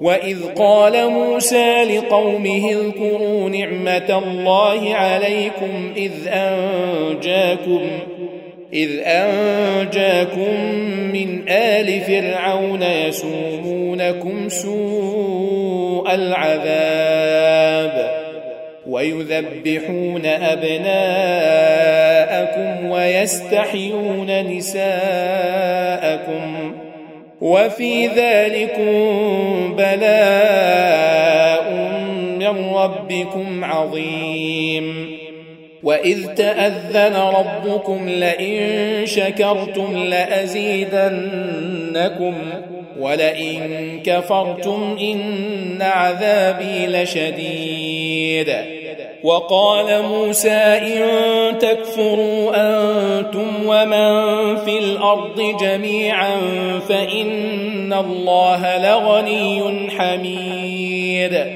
واذ قال موسى لقومه اذكروا نعمه الله عليكم اذ انجاكم اذ انجاكم من ال فرعون يسومونكم سوء العذاب ويذبحون ابناءكم ويستحيون نساءكم وفي ذلكم بلاء من ربكم عظيم. وإذ تأذن ربكم لئن شكرتم لأزيدنكم. ولئن كفرتم إن عذابي لشديد. وقال موسى إن تكفروا أنتم ومن في الأرض جميعا فإن الله لغني حميد.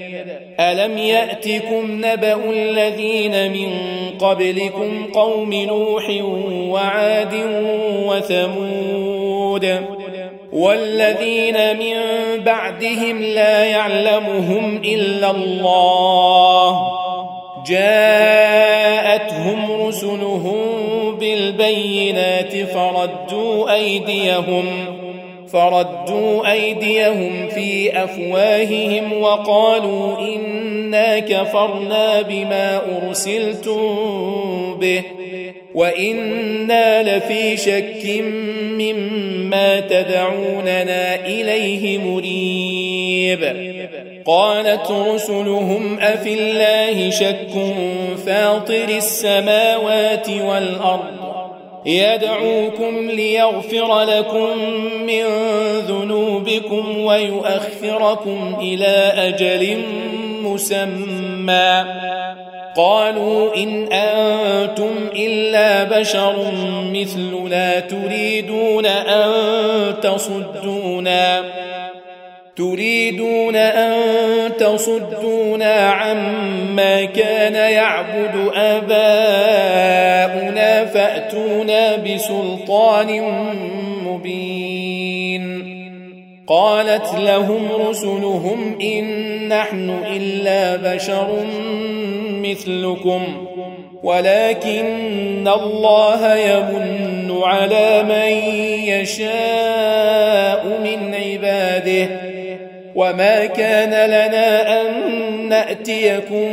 ألم يأتكم نبأ الذين من قبلكم قوم نوح وعاد وثمود؟ والذين من بعدهم لا يعلمهم إلا الله. جاءتهم رسلهم بالبينات فردوا أيديهم فردوا أيديهم في أفواههم وقالوا إنا كفرنا بما أرسلتم به. وأنا لفي شك مما تدعوننا اليه مريب قالت رسلهم افي الله شك فاطر السماوات والارض يدعوكم ليغفر لكم من ذنوبكم ويؤخركم إلى أجل مسمى قالوا إن أنتم إلا بشر مثلنا تريدون أن تصدونا. تريدون أن تصدونا عما كان يعبد آباؤنا فأتونا بسلطان مبين. قالت لهم رسلهم إن نحن إلا بشر مثلكم ولكن الله يمن على من يشاء من عباده. وما كان لنا أن نأتيكم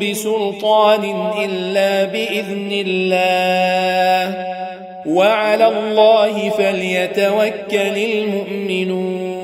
بسلطان إلا بإذن الله. وعلى الله فليتوكل المؤمنون.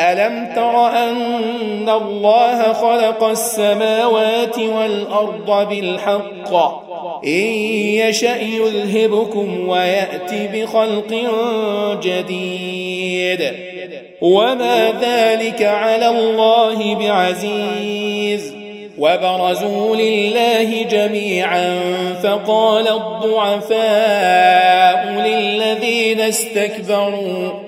ألم تر أن الله خلق السماوات والأرض بالحق؟ إن يشأ يذهبكم ويأتي بخلق جديد. وما ذلك على الله بعزيز. وبرزوا لله جميعا. فقال الضعفاء للذين استكبروا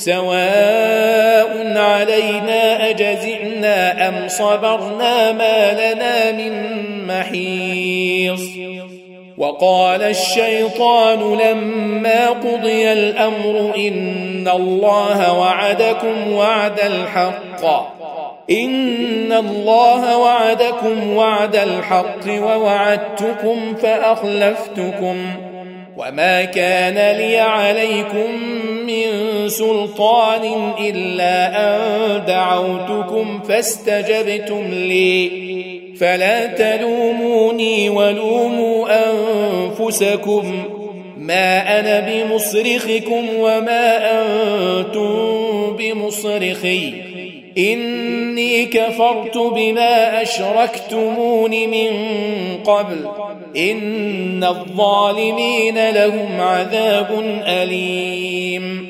سواء علينا أجزعنا أم صبرنا ما لنا من محيص. وقال الشيطان لما قضي الأمر إن الله وعدكم وعد الحق. إن الله وعدكم وعد الحق ووعدتكم فأخلفتكم. وما كان لي عليكم من سلطان إلا أن دعوتكم فاستجبتم لي. فلا تلوموني ولوموا أنفسكم. ما أنا بمصرخكم وما أنتم بمصرخي. إني كفرت بما أشركتمون من قبل. إن الظالمين لهم عذاب أليم.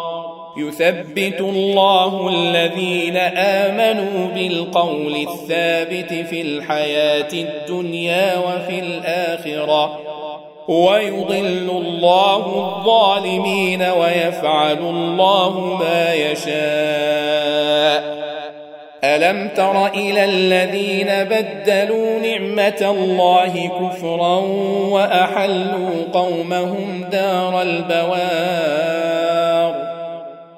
يثبت الله الذين آمنوا بالقول الثابت في الحياة الدنيا وفي الآخرة ويضل الله الظالمين ويفعل الله ما يشاء. ألم تر إلى الذين بدلوا نعمة الله كفرا وأحلوا قومهم دار البوار؟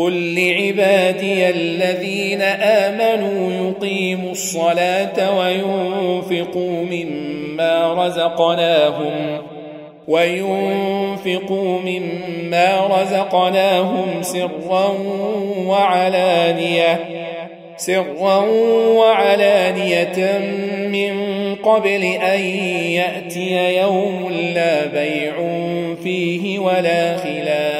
قل لعبادي الذين امنوا يقيموا الصلاه وينفقوا مما رزقناهم وينفقوا مما رزقناهم سرا وعلانيه سرا وعلانيه من قبل ان ياتي يوم لا بيع فيه ولا خلال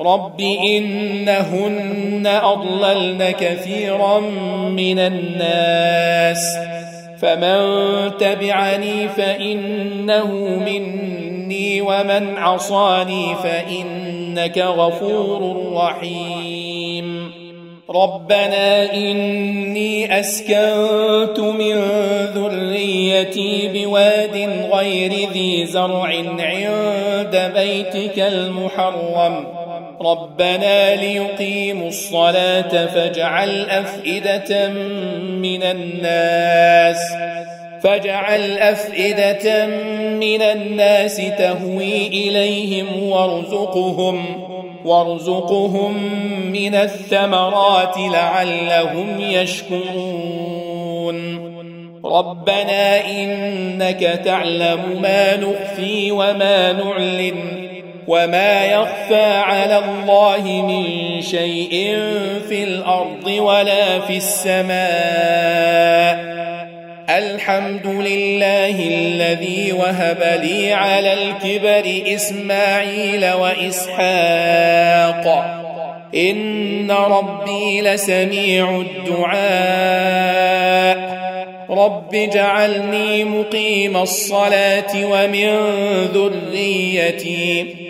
رب انهن اضللن كثيرا من الناس فمن تبعني فانه مني ومن عصاني فانك غفور رحيم ربنا اني اسكنت من ذريتي بواد غير ذي زرع عند بيتك المحرم ربنا ليقيموا الصلاة فاجعل أفئدة من الناس فاجعل أفئدة من الناس تهوي إليهم وارزقهم وارزقهم من الثمرات لعلهم يشكرون. ربنا إنك تعلم ما نخفي وما نعلن. وما يخفى على الله من شيء في الأرض ولا في السماء الحمد لله الذي وهب لي على الكبر اسماعيل واسحاق ان ربي لسميع الدعاء رب اجعلني مقيم الصلاه ومن ذريتي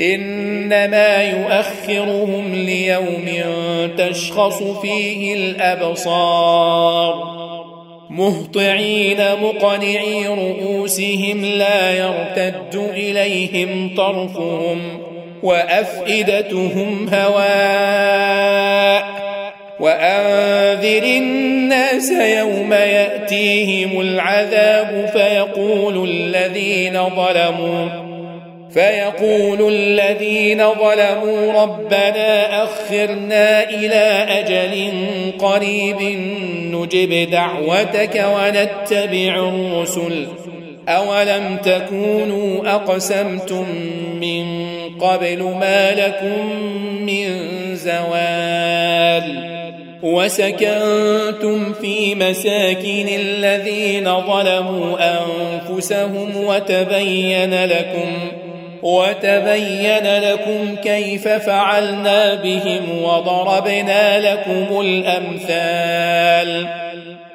إنما يؤخرهم ليوم تشخص فيه الأبصار. مهطعين مقنعي رؤوسهم لا يرتد إليهم طرفهم وأفئدتهم هواء. وأنذر الناس يوم يأتيهم العذاب فيقول الذين ظلموا فيقول الذين ظلموا ربنا أخرنا إلى أجل قريب نجب دعوتك ونتبع الرسل أولم تكونوا أقسمتم من قبل ما لكم من زوال وسكنتم في مساكن الذين ظلموا أنفسهم وتبين لكم وتبين لكم كيف فعلنا بهم وضربنا لكم الأمثال.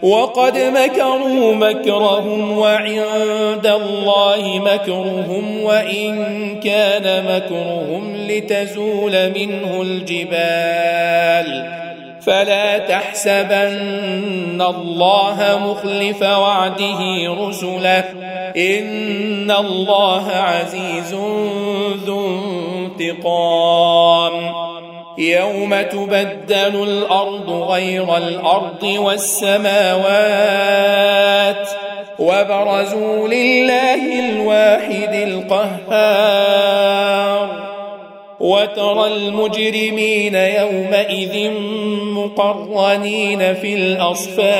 وقد مكروا مكرهم وعند الله مكرهم وإن كان مكرهم لتزول منه الجبال. فلا تحسبن الله مخلف وعده رسله. إن الله عزيز ذو انتقام. يوم تبدل الأرض غير الأرض والسماوات وبرزوا لله الواحد القهار. وترى المجرمين يومئذ مقرنين في الأصفاد.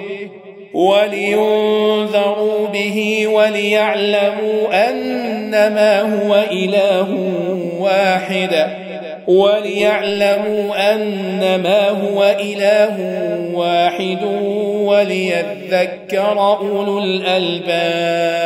ولينذروا به وليعلموا أنما هو إله واحد. وليعلموا أنما هو إله واحد وليذكر أولو الألباب.